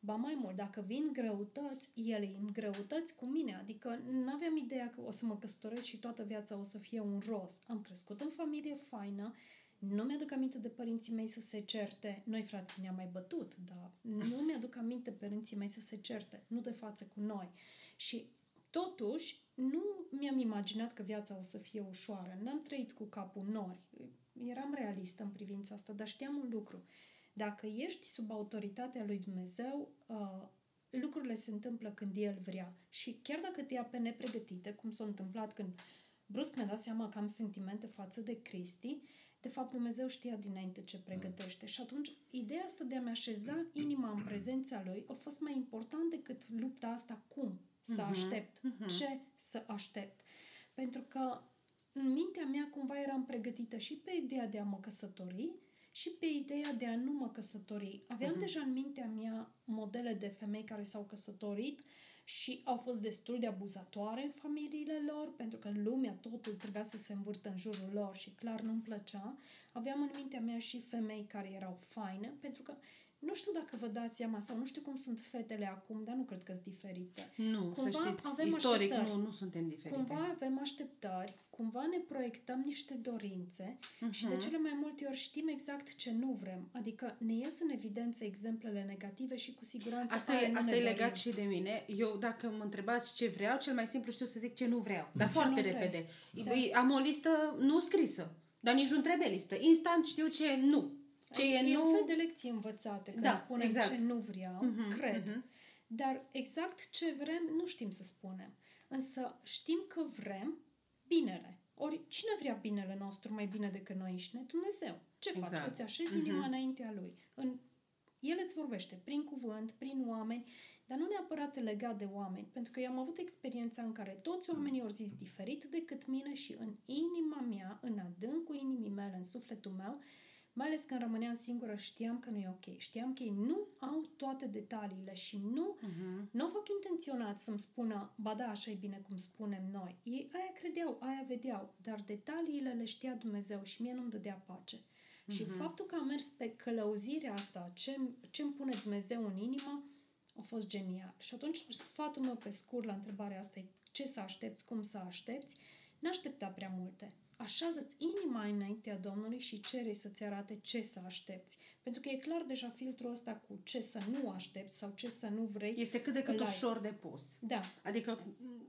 Ba mai mult, dacă vin greutăți, ele în greutăți cu mine, adică nu aveam ideea că o să mă căsătoresc și toată viața o să fie un roz. Am crescut în familie faină, nu mi-aduc aminte de părinții mei să se certe. Noi, frații, ne-am mai bătut, dar nu mi-aduc aminte părinții mei să se certe, nu de față cu noi. Și totuși, nu mi-am imaginat că viața o să fie ușoară. N-am trăit cu capul nori. Eram realistă în privința asta, dar știam un lucru. Dacă ești sub autoritatea lui Dumnezeu, uh, lucrurile se întâmplă când El vrea. Și chiar dacă te ia pe nepregătite, cum s-a întâmplat când brusc mi-a dat seama că am sentimente față de Cristi, de fapt Dumnezeu știa dinainte ce pregătește. Și atunci, ideea asta de a-mi așeza inima în prezența Lui a fost mai important decât lupta asta cum să uh-huh. aștept, uh-huh. ce să aștept. Pentru că în mintea mea cumva eram pregătită și pe ideea de a mă căsători și pe ideea de a nu mă căsători. Aveam uh-huh. deja în mintea mea modele de femei care s-au căsătorit uh, și au fost destul de abuzatoare în familiile lor, pentru că lumea totul trebuia să se învârtă în jurul lor și clar nu-mi plăcea. Aveam în mintea mea și femei care erau faine, pentru că nu știu dacă vă dați seama sau nu știu cum sunt fetele acum, dar nu cred că sunt diferite. Nu, cumva să știți, avem istoric nu, nu suntem diferite. Cumva avem așteptări, cumva ne proiectăm niște dorințe uh-huh. și de cele mai multe ori știm exact ce nu vrem. Adică ne ies în evidență exemplele negative și cu siguranță Asta e, asta e legat dorim. și de mine. Eu, dacă mă întrebați ce vreau, cel mai simplu știu să zic ce nu vreau. Dar ce foarte repede. Da. Am o listă nu scrisă, dar nici nu trebuie listă. Instant știu ce nu ce e, e nu... un fel de lecții învățate când da, spunem exact. ce nu vreau, uh-huh, cred. Uh-huh. Dar exact ce vrem nu știm să spunem. Însă știm că vrem binele. Ori cine vrea binele nostru mai bine decât noi înșine? Dumnezeu. Ce exact. faci? Îți așezi uh-huh. inima înaintea Lui. În... El îți vorbește prin cuvânt, prin oameni, dar nu neapărat legat de oameni, pentru că eu am avut experiența în care toți oamenii au zis diferit decât mine și în inima mea, în adâncul inimii mele, în sufletul meu, mai ales când rămâneam singură, știam că nu e ok. Știam că ei nu au toate detaliile și nu, Mhm. nu au fac intenționat să-mi spună, ba da, așa e bine cum spunem noi. Ei aia credeau, aia vedeau, dar detaliile le știa Dumnezeu și mie nu-mi dădea pace. Și faptul că am mers pe călăuzirea asta, ce, ce îmi pune Dumnezeu în inimă, a fost genial. Și atunci sfatul meu pe scurt la întrebarea asta e ce să aștepți, cum să aștepți, n-aștepta prea multe. Așează-ți inima înaintea Domnului și cere să-ți arate ce să aștepți. Pentru că e clar deja filtrul ăsta cu ce să nu aștepți sau ce să nu vrei. Este cât de cât îl ai. ușor de pus. Da, Adică, m,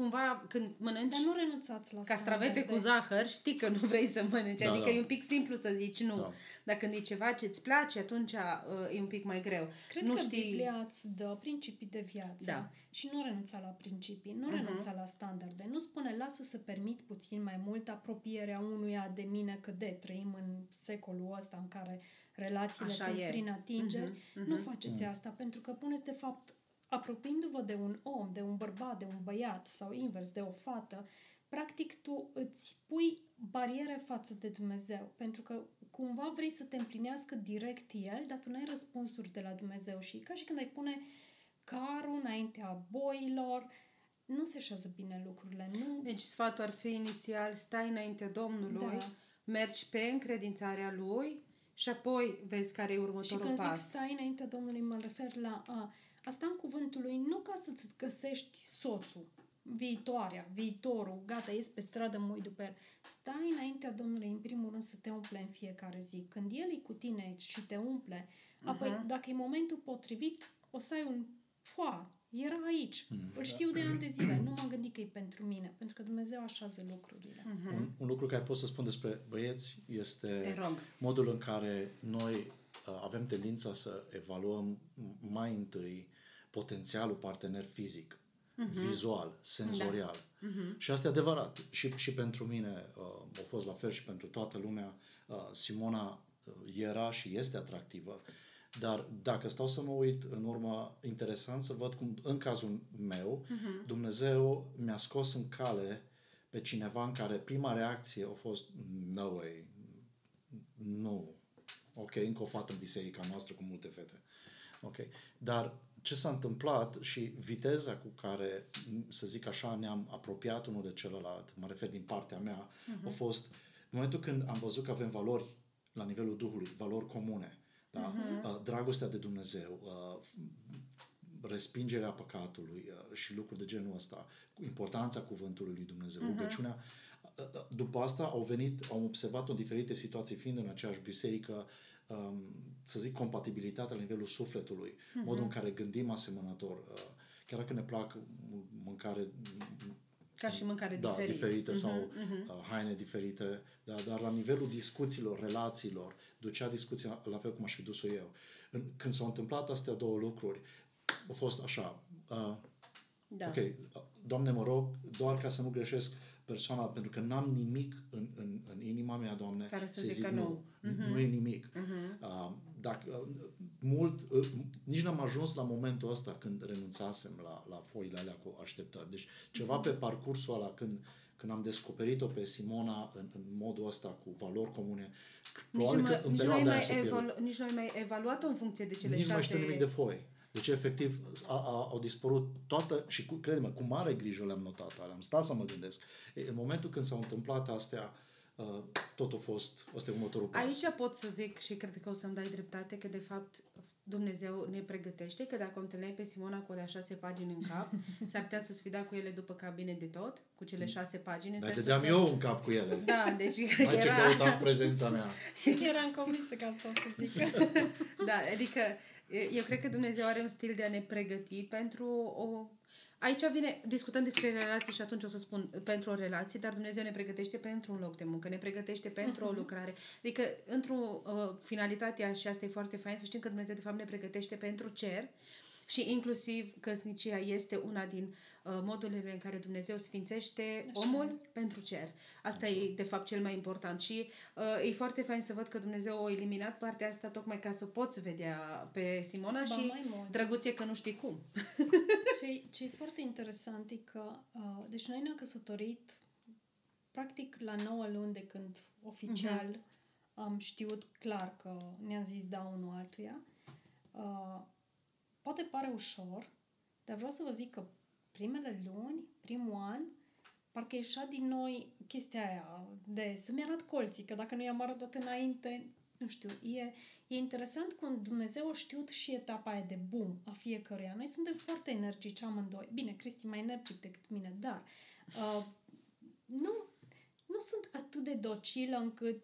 cumva, când mănânci dar nu renunțați la castravete cu standarde. zahăr, știi că nu vrei să mănânci. Da, adică da. e un pic simplu să zici nu. Da. Dar când e ceva ce îți place, atunci uh, e un pic mai greu. Cred nu că știi... Biblia îți dă principii de viață Da. și nu renunța la principii, nu Mhm. renunța la standarde. Nu spune, lasă să permit puțin mai mult apropierea unuia de mine, că de trăim în secolul ăsta în care relațiile Așa sunt e. prin atingeri. Mhm, Nu mhm. faceți asta, pentru că puneți, de fapt, apropiindu-vă de un om, de un bărbat, de un băiat sau invers, de o fată, practic tu îți pui bariere față de Dumnezeu, pentru că cumva vrei să te împlinească direct El, dar tu nu ai răspunsuri de la Dumnezeu și e ca și când ai pune carul înaintea boilor, nu se așează bine lucrurile, nu... Deci sfatul ar fi inițial, stai înainte Domnului, Da. mergi pe încredințarea Lui și apoi vezi care e Și următorul când zic pas. stai înaintea Domnului, mă refer la a, asta în cuvântul lui, nu ca să-ți găsești soțul, viitoarea, viitorul, gata, ies pe stradă, mă uit după el. Stai înaintea Domnului, în primul rând, să te umple în fiecare zi. Când El e cu tine și te umple, apoi, Mhm. dacă e momentul potrivit, o să ai un foa, era aici. Mm, Îl știu de ani de zile. Nu m-am gândit că e pentru mine, pentru că Dumnezeu așează lucrurile. Mhm. Un, un lucru care pot să spun despre băieți este Te rog. modul în care noi uh, avem tendința să evaluăm m- mai întâi potențialul partener fizic, vizual, senzorial. Și asta e adevărat. Și, și pentru mine uh, a fost la fel și pentru toată lumea. Uh, Simona uh, era și este atractivă. Dar dacă stau să mă uit în urmă, interesant să văd cum, în cazul meu, Dumnezeu mi-a scos în cale pe cineva în care prima reacție a fost no way, nu. Ok, încă o fată în biserica noastră cu multe fete. Ok. Dar ce s-a întâmplat și viteza cu care, să zic așa, ne-am apropiat unul de celălalt, mă refer din partea mea, uh-huh. a fost în momentul când am văzut că avem valori la nivelul Duhului, valori comune, da? uh-huh. dragostea de Dumnezeu, uh, respingerea păcatului uh, și lucruri de genul ăsta, cu importanța cuvântului lui Dumnezeu, uh-huh. rugăciunea. Uh, uh, După asta au venit, au observat în diferite situații, fiind în aceeași biserică, um, să zic, compatibilitatea la nivelul sufletului, uh-huh. modul în care gândim asemănător, uh, chiar dacă ne plac m- mâncare Ca și mâncare da, diferită. diferite sau mhm. uh, haine diferite, da, dar la nivelul discuțiilor, relațiilor, ducea discuția la fel cum aș fi dus-o eu. În, când s-au întâmplat astea două lucruri, a fost așa, uh, Da. ok, uh, Doamne, mă rog, doar ca să nu greșesc persoana, pentru că n-am nimic în, în, în inima mea, Doamne, Care să să zică zic nu. nu. Nu e nimic. Uh, dacă, uh, mult, uh, nici n-am ajuns la momentul ăsta când renunțasem la, la foile alea cu așteptări. Deci ceva pe parcursul ăla, când, când am descoperit-o pe Simona în, în modul ăsta cu valori comune, Nici, probabil nu că mai, în nici, nu ai perioada aia mai s-a pierdut. evalu- nici nu ai mai evaluat-o în funcție de cele Nici nu mai șase... știu nimic de foi. Deci, efectiv, a, a, au dispărut toată, și cu, crede-mă, cu mare grijă le-am notat alea, am stat să mă gândesc. E, în momentul când s-au întâmplat astea, uh, tot a fost, ăsta e următorul pas. Aici pot să zic și cred că o să-mi dai dreptate că de fapt Dumnezeu ne pregătește că dacă o întâlneai pe Simona cu alea șase pagini în cap, s-ar putea să-ți fi dat cu ele după cabine de tot, cu cele șase pagini. în Dar sensul dădeam că- eu în cap cu ele. Da, deci Mai ce era... căutam prezența mea. Eram convinsă că asta o să zic. Da, adică e, eu cred că Dumnezeu are un stil de a ne pregăti pentru o... Aici vine, discutăm despre relații și atunci o să spun pentru o relație, dar Dumnezeu ne pregătește pentru un loc de muncă, ne pregătește pentru o lucrare. Adică, într-o uh, finalitatea, și asta e foarte fain, să știm că Dumnezeu de fapt ne pregătește pentru cer și inclusiv căsnicia este una din uh, modurile în care Dumnezeu sfințește Așa omul pentru cer. Asta e de fapt cel mai important și uh, e foarte fain să văd că Dumnezeu a eliminat partea asta tocmai ca să poți vedea pe Simona Ba, și mai mult. drăguție că nu știi cum. Ce, ce e foarte interesant e că, uh, deci noi ne-am căsătorit practic la 9 luni de când oficial am știut clar că ne-am zis da unul altuia. Uh, poate pare ușor, dar vreau să vă zic că primele luni, primul an, parcă ieșea din noi chestia aia de să-mi arăt colții, că dacă nu i-am arătat înainte, nu știu, e, e interesant cum Dumnezeu a știut și etapa aia de boom a fiecăruia. Noi suntem foarte energici amândoi. Bine, Cristi mai energic decât mine, dar uh, nu, nu sunt atât de docilă încât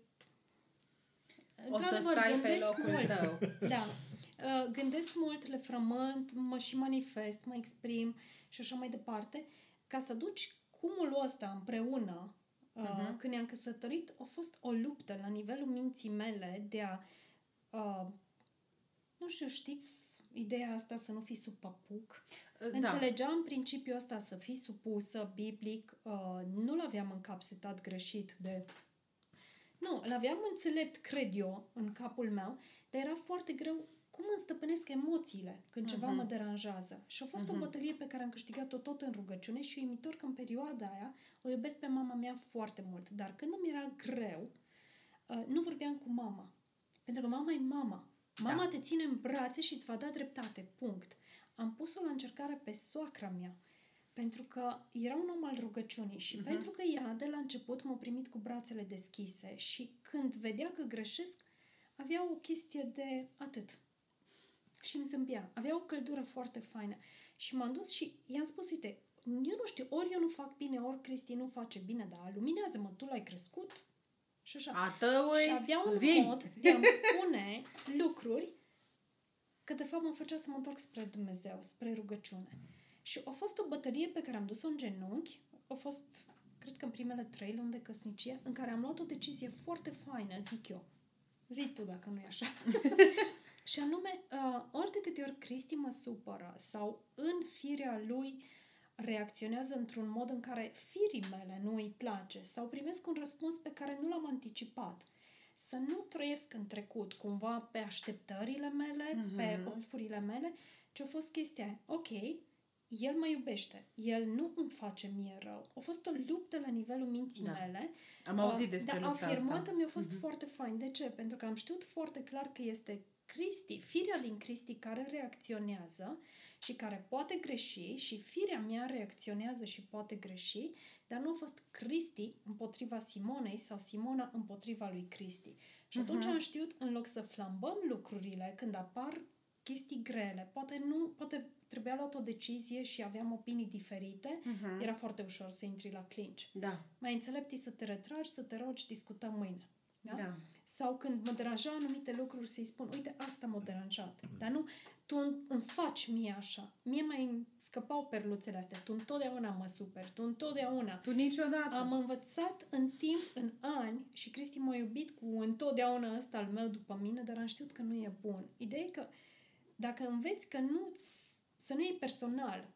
o să stai pe locul mult. tău. Da. Uh, gândesc mult, le frământ, mă și manifest, mă exprim și așa mai departe, ca să duci cumulul ăsta împreună uh-huh. când ne-am căsătorit, a fost o luptă la nivelul minții mele de a, uh, nu știu, știți ideea asta să nu fii sub papuc? Da. Înțelegeam principiul ăsta să fii supusă, biblic, uh, nu-l aveam în cap setat greșit de... Nu, l-aveam înțelept, cred eu, în capul meu, dar era foarte greu cum îmi stăpânesc emoțiile când ceva uh-huh. mă deranjează. Și a fost uh-huh. o mhm. bătălie pe care am câștigat-o tot în rugăciune și uimitor că în perioada aia o iubesc pe mama mea foarte mult. Dar când îmi era greu, uh, nu vorbeam cu mama. Pentru că mama e mama. Mama da. te ține în brațe și îți va da dreptate. Punct. Am pus-o la încercare pe soacra mea. Pentru că era un om al rugăciunii și uh-huh. pentru că ea de la început m-a primit cu brațele deschise și când vedea că greșesc, avea o chestie de atât și îmi zâmbea. Avea o căldură foarte faină. Și m-am dus și i-am spus, uite, eu nu știu, ori eu nu fac bine, ori Cristi nu face bine, dar luminează-mă, tu l-ai crescut? Și așa. A tăui, și avea un zi. mod de a-mi spune lucruri că de fapt mă făcea să mă întorc spre Dumnezeu, spre rugăciune. Și a fost o bătălie pe care am dus-o în genunchi. A fost, cred că în primele trei luni de căsnicie, în care am luat o decizie foarte faină, zic eu. Zi tu dacă nu e așa. Și anume, uh, ori de câte ori Cristi mă supără sau în firea lui reacționează într-un mod în care firii mele nu îi place sau primesc un răspuns pe care nu l-am anticipat, să nu trăiesc în trecut cumva pe așteptările mele, mm-hmm. pe ofurile mele, ce a fost chestia Ok, el mă iubește, el nu îmi face mie rău. A fost o luptă la nivelul minții da. mele. Am auzit despre dar lupta afirmată mi-a fost mm-hmm. foarte fain. De ce? Pentru că am știut foarte clar că este Cristi, firea din Cristi care reacționează și care poate greși și firea mea reacționează și poate greși, dar nu a fost Cristi împotriva Simonei sau Simona împotriva lui Cristi. Și atunci uh-huh. am știut, în loc să flambăm lucrurile când apar chestii grele, poate nu, poate trebuia luat o decizie și aveam opinii diferite, uh-huh. era foarte ușor să intri la clinch. Da. Mai înțelept e să te retragi, să te rogi, discutăm mâine. Da? da. Sau când mă deranja anumite lucruri să-i spun, uite, asta m-a deranjat. Mm. Dar nu, tu îmi faci mie așa. Mie mai scăpau perluțele astea. Tu întotdeauna mă super. Tu întotdeauna. Tu niciodată. Am învățat în timp, în ani, și Cristi m-a iubit cu întotdeauna ăsta al meu după mine, dar am știut că nu e bun. Ideea e că dacă înveți că nu să nu e personal,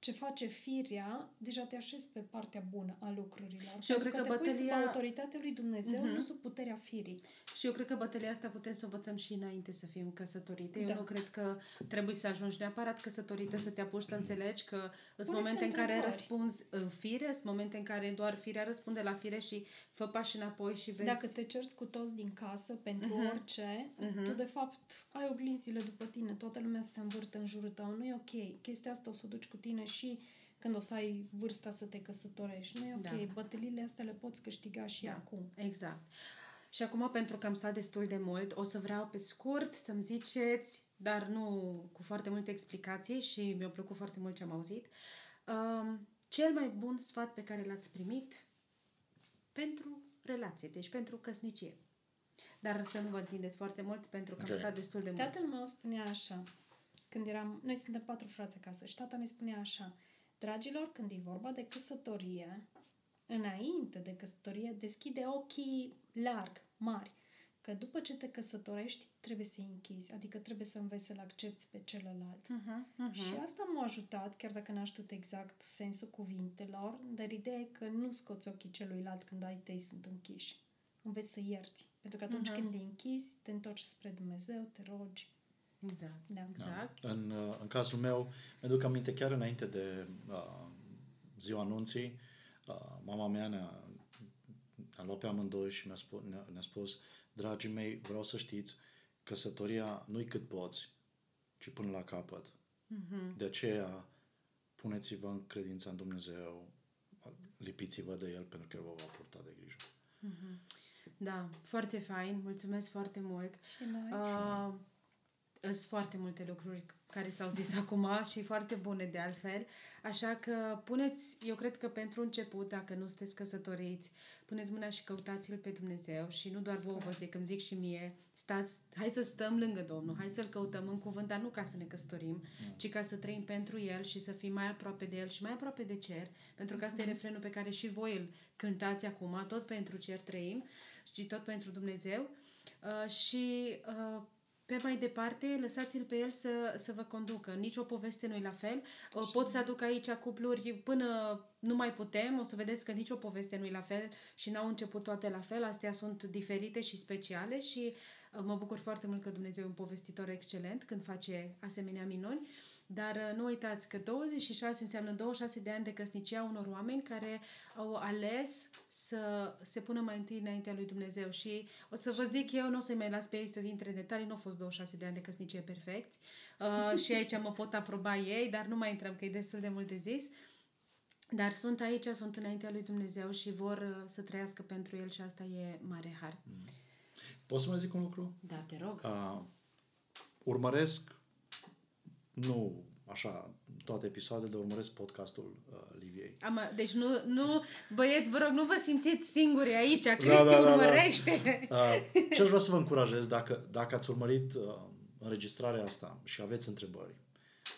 ce face firea, deja te așezi pe partea bună a lucrurilor. Și eu cred că, că bătălia... sub autoritatea lui Dumnezeu, uh-huh. nu sub puterea firii. Și eu cred că bătălia asta putem să o învățăm și înainte să fim căsătorite. Da. Eu nu cred că trebuie să ajungi neapărat căsătorită să te apuci să înțelegi că sunt momente în care răspunzi în fire, sunt momente în care doar firea răspunde la fire și fă pași înapoi și vezi... Dacă te cerți cu toți din casă pentru uh-huh. orice, uh-huh. tu de fapt ai oglinzile după tine, toată lumea se învârte în jurul tău, nu e ok. Chestia asta o să o duci cu tine și când o să ai vârsta să te căsătorești. Nu e ok, da. bătăliile astea le poți câștiga și da. acum. Exact. Și acum, pentru că am stat destul de mult, o să vreau pe scurt să-mi ziceți, dar nu cu foarte multe explicații și mi-a plăcut foarte mult ce am auzit, um, cel mai bun sfat pe care l-ați primit pentru relație, deci pentru căsnicie. Dar să nu vă întindeți foarte mult pentru că okay. am stat destul de mult. Tatăl meu spunea așa, când eram, noi suntem patru frați acasă și tata ne spunea așa, Dragilor, când e vorba de căsătorie, înainte de căsătorie, deschide ochii larg, mari, că după ce te căsătorești, trebuie să-i închizi, adică trebuie să înveți să-l accepti pe celălalt. Uh-huh, uh-huh. Și asta m-a ajutat, chiar dacă n-am știut exact sensul cuvintelor, dar ideea e că nu scoți ochii celuilalt când ai tăi sunt închiși. Înveți să ierți. Pentru că atunci uh-huh. când te închizi, te întorci spre Dumnezeu, te rogi, Exact. Da. exact. Da. În, uh, în cazul meu, mi-aduc aminte chiar înainte de uh, ziua anunții, uh, mama mea ne-a, ne-a luat pe amândoi și mi-a spus, ne-a, ne-a spus dragii mei, vreau să știți, căsătoria nu-i cât poți, ci până la capăt. Mhm. De aceea, puneți-vă în credința în Dumnezeu, lipiți-vă de El pentru că El vă va purta de grijă. Da, foarte fain, mulțumesc foarte mult. Și noi. Uh, sunt foarte multe lucruri care s-au zis acum și foarte bune de altfel. Așa că puneți, eu cred că pentru început, dacă nu sunteți căsătoriți, puneți mâna și căutați-L pe Dumnezeu și nu doar vouă vă zic, îmi zic și mie, stați, hai să stăm lângă Domnul, hai să-L căutăm în cuvânt, dar nu ca să ne căsătorim, ci ca să trăim pentru El și să fim mai aproape de El și mai aproape de cer, pentru că asta e refrenul pe care și voi îl cântați acum, tot pentru cer trăim și tot pentru Dumnezeu. Uh, și uh, pe mai departe, lăsați-l pe el să, să vă conducă. Nici o poveste nu e la fel. Uh, Pot să aduc aici cupluri până nu mai putem. O să vedeți că nici o poveste nu e la fel și n-au început toate la fel. Astea sunt diferite și speciale și uh, mă bucur foarte mult că Dumnezeu e un povestitor excelent când face asemenea minuni. Dar uh, nu uitați că 26 înseamnă 26 de ani de căsnicie a unor oameni care au ales să se pună mai întâi înaintea lui Dumnezeu și o să vă zic eu, nu o să-i mai las pe ei să intre în detalii, nu au fost 26 de ani de căsnicie perfecți uh, și aici mă pot aproba ei, dar nu mai intrăm că e destul de mult de zis. Dar sunt aici, sunt înaintea lui Dumnezeu și vor uh, să trăiască pentru El și asta e mare har. Pot să mai zic un lucru? Da, te rog. Uh, urmăresc, nu așa, toate episoadele, dar urmăresc podcastul uh, Liviei. Am, deci nu, nu, băieți, vă rog, nu vă simțiți singuri aici, Cristi da, da, da. urmărește. Uh, ce aș vrea să vă încurajez, dacă, dacă ați urmărit uh, înregistrarea asta și aveți întrebări, uh,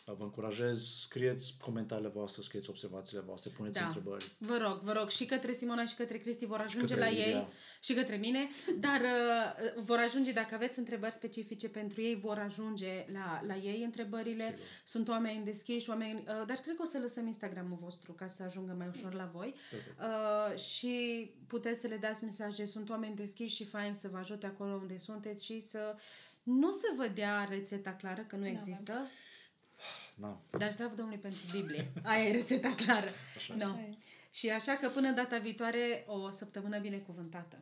vă încurajez, scrieți comentariile voastre, scrieți observațiile voastre, puneți Da. întrebări. Vă rog, vă rog, și către Simona și către Cristi vor ajunge către la Lidia. ei și către mine, dar uh, vor ajunge, dacă aveți întrebări specifice pentru ei, vor ajunge la, la ei întrebările. Sigur. Sunt oameni deschiși, oameni, uh, dar cred că o să lăsăm Instagramul vostru ca să ajungă mai ușor la voi. Perfect. Uh, și puteți să le dați mesaje, sunt oameni deschiși și fain să vă ajute acolo unde sunteți și să nu să vă dea rețeta clară, că nu există, Na, dar slavă Domnului pentru Biblie. Aia e rețeta clară. Așa no. Așa e. Și așa că până data viitoare, o săptămână binecuvântată.